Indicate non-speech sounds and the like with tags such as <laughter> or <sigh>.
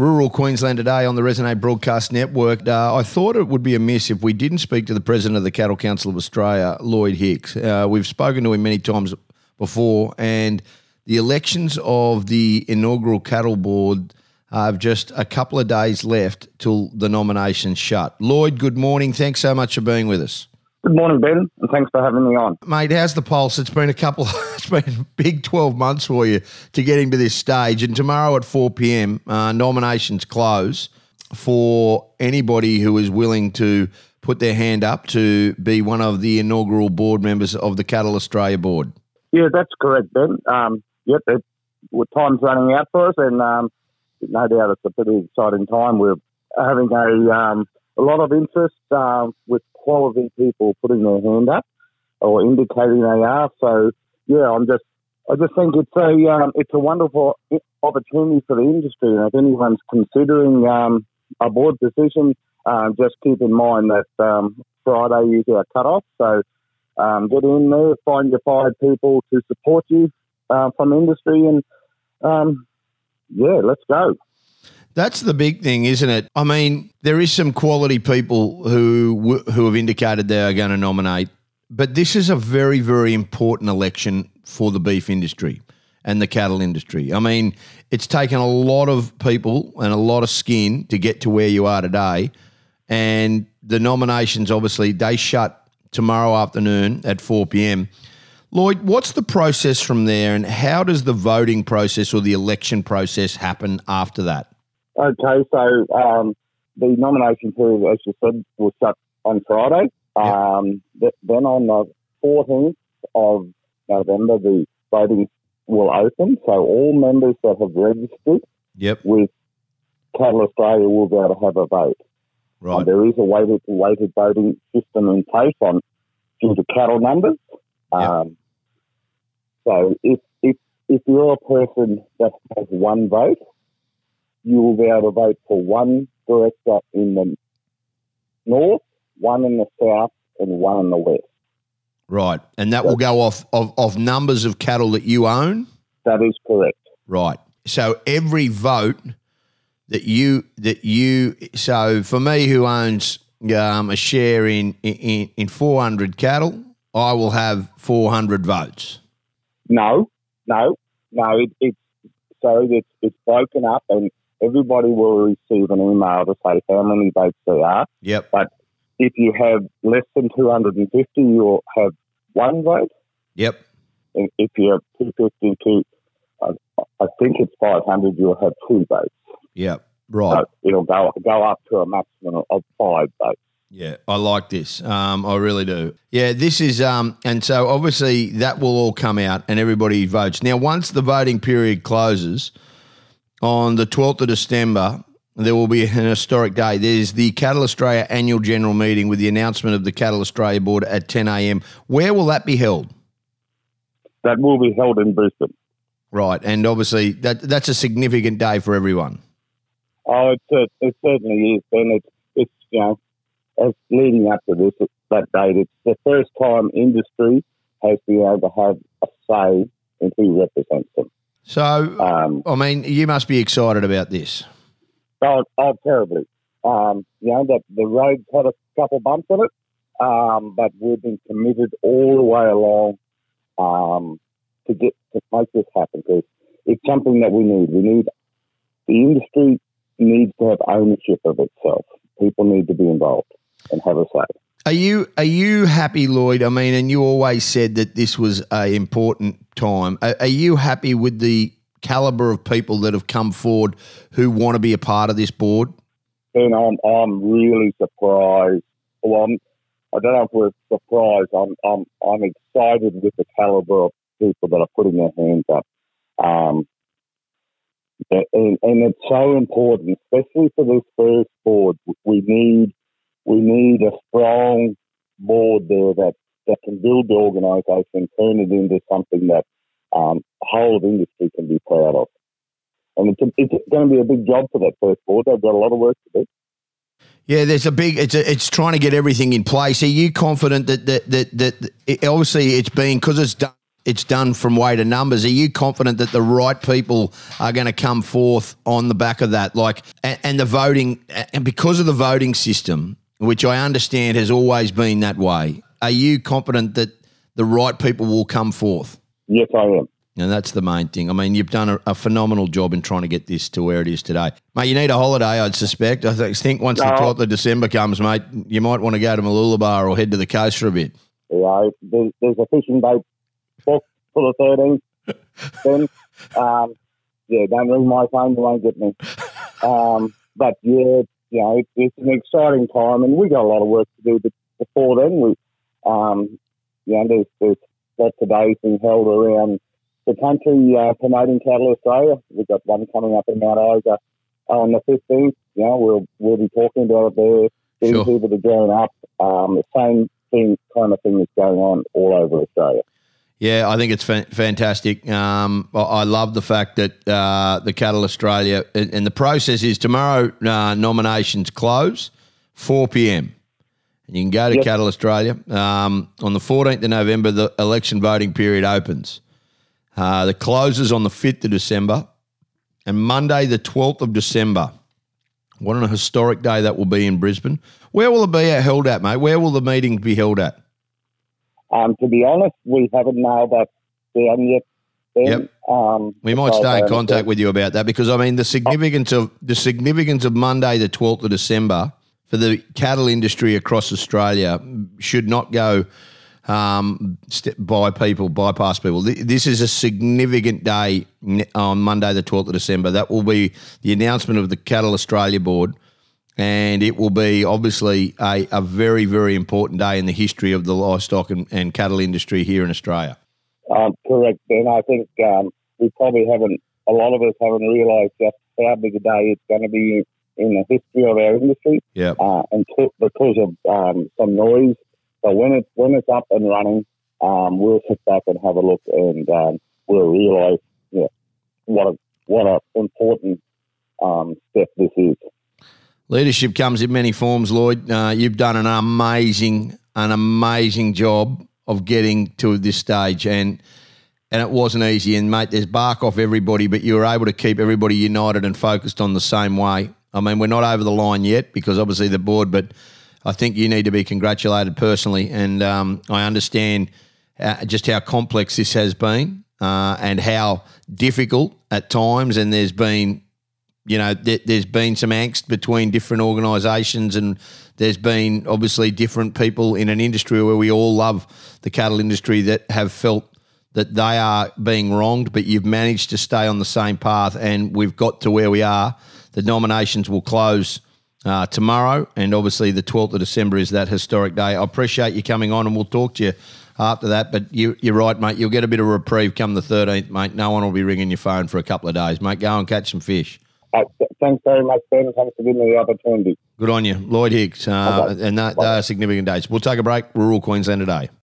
Rural Queensland today on the Resonate Broadcast Network. Uh, I thought it would be amiss if we didn't speak to the President of the Cattle Council of Australia, Lloyd Hicks. Uh, we've spoken to him many times before, and the elections of the inaugural cattle board have just a couple of days left till the nominations shut. Lloyd, good morning. Thanks so much for being with us. Good morning, Ben, and thanks for having me on. Mate, how's the pulse? It's been a couple, <laughs> it's been big 12 months for you to getting to this stage. And tomorrow at 4 p.m., uh, nominations close for anybody who is willing to put their hand up to be one of the inaugural board members of the Cattle Australia Board. Yeah, that's correct, Ben. Um, yep, it, well, time's running out for us, and um, no doubt it's a pretty exciting time. We're having a um, a lot of interest uh, with quality people putting their hand up or indicating they are. So yeah, I'm just I just think it's a um, it's a wonderful opportunity for the industry, and if anyone's considering um, a board position, uh, just keep in mind that um, Friday is our cut off. So um, get in there, find your five people to support you uh, from industry, and um, yeah, let's go. That's the big thing, isn't it? I mean, there is some quality people who who have indicated they are going to nominate, but this is a very very important election for the beef industry and the cattle industry. I mean, it's taken a lot of people and a lot of skin to get to where you are today, and the nominations obviously they shut tomorrow afternoon at 4 p.m. Lloyd, what's the process from there, and how does the voting process or the election process happen after that? Okay, so um, the nomination period, as you said, will shut on Friday. Um, th- then on the 14th of November, the voting will open. So all members that have registered yep. with Cattle Australia will be able to have a vote. Right. And there is a weighted, weighted voting system in place on due to cattle numbers. Um, so if, if if you're a person that has one vote, you will be able to vote for one director in the north, one in the south, and one in the west. Right, and that will go off of, of numbers of cattle that you own. That is correct. Right. So every vote that you that you so for me who owns um, a share in, in in 400 cattle, I will have 400 votes. No, no, no. It, it's so it's it's broken up, and everybody will receive an email to say how many votes there are. Yep. But if you have less than 250, you'll have one vote. Yep. And if you have 252, uh, I think it's 500, you'll have two votes. Yep. Right. So it'll go go up to a maximum of five votes. Yeah, I like this. Um, I really do. Yeah, this is, um, and so obviously that will all come out and everybody votes. Now, once the voting period closes on the 12th of December, there will be an historic day. There's the Cattle Australia annual general meeting with the announcement of the Cattle Australia board at 10 a.m. Where will that be held? That will be held in Brisbane. Right, and obviously that that's a significant day for everyone. Oh, it, it, it certainly is, and it's it's you know, as leading up to this that date, it's the first time industry has been able to have a say in who represents them. So, um, I mean, you must be excited about this. Oh, oh terribly. Um, you know, the, the road's had a couple bumps in it, um, but we've been committed all the way along um, to get to make this happen because it's something that we need. We need the industry needs to have ownership of itself. People need to be involved and have a say. Are you are you happy, Lloyd? I mean, and you always said that this was a important time. Are, are you happy with the caliber of people that have come forward who want to be a part of this board? And I'm I'm really surprised. Well, I'm, I don't know if we're surprised. I'm I'm I'm excited with the caliber of people that are putting their hands up. Um, and, and it's so important, especially for this first board. We need we need a strong board there that, that can build the organisation, turn it into something that um, whole of industry can be proud of. And it's, a, it's going to be a big job for that first board. They've got a lot of work to do. Yeah, there's a big. It's a, it's trying to get everything in place. Are you confident that that that, that it, obviously it's been because it's done it's done from way to numbers. Are you confident that the right people are going to come forth on the back of that? Like, and, and the voting, and because of the voting system, which I understand has always been that way, are you confident that the right people will come forth? Yes, I am. And that's the main thing. I mean, you've done a, a, phenomenal job in trying to get this to where it is today. Mate, you need a holiday, I'd suspect. I think once the 12th of December comes, mate, you might want to go to Mooloolaba or head to the coast for a bit. Yeah, there's, there's a fishing boat booked for the 13th. then, um, yeah, don't ring my phone, you won't get me. Um, but yeah, you know, it's an exciting time, and we got a lot of work to do But before then. We, um, you know, there's, there's lots of days being held around the country uh, promoting Cattle Australia. We've got one coming up in Mount Isa on the 15th. You know, we'll we'll be talking about it there, getting sure. people to join up. Um, the same thing, kind of thing is going on all over Australia. Yeah, I think it's fa- fantastic. Um, I love the fact that uh, the Cattle Australia and, and, the process is tomorrow. Uh, nominations close, four p.m. And you can go to yep. Cattle Australia um, on the fourteenth of November. The election voting period opens. Uh, the closes on the 5th of December and Monday, the 12th of December. What an historic day that will be in Brisbane. Where will it be held at, mate? Where will the meeting be held at? Um, to be honest, we haven't nailed that down yet. Ben. Yep. Um, we might stay in contact with you about that because I mean the significance of the significance of Monday, the twelfth of December, for the cattle industry across Australia should not go um, by people, bypass people. This is a significant day on Monday, the 12th of December. That will be the announcement of the Cattle Australia Board, and it will be obviously a, a very, very important day in the history of the livestock and, and cattle industry here in Australia. Um, correct, Ben. I think um, we probably haven't, a lot of us haven't realised just how big a day it's going to be in the history of our industry. Yeah. Uh, and because of um, some noise so when it's when it's up and running, um, we'll sit back and have a look, and um, we'll realise yeah, what a what a important um, step this is. Leadership comes in many forms, Lloyd. Uh, you've done an amazing, an amazing job of getting to this stage, and and it wasn't easy. And mate, there's bark off everybody, but you were able to keep everybody united and focused on the same way. I mean, we're not over the line yet because obviously the board, but I think you need to be congratulated personally. And um, I understand uh, just how complex this has been uh, and how difficult at times. And there's been, you know, th- there's been some angst between different organisations, and there's been obviously different people in an industry where we all love the cattle industry that have felt that they are being wronged, but you've managed to stay on the same path, and we've got to where we are. The nominations will close uh, tomorrow, and obviously the 12th of December is that historic day. I appreciate you coming on, and we'll talk to you after that. But you, are right, mate. You'll get a bit of reprieve come the 13th, mate. No one will be ringing your phone for a couple of days, mate. Go and catch some fish. Uh, thanks very much, Ben. Thanks for giving me the opportunity. Good on you, Lloyd Higgs. Uh, okay. And that, they are significant dates. We'll take a break. Rural Queensland today.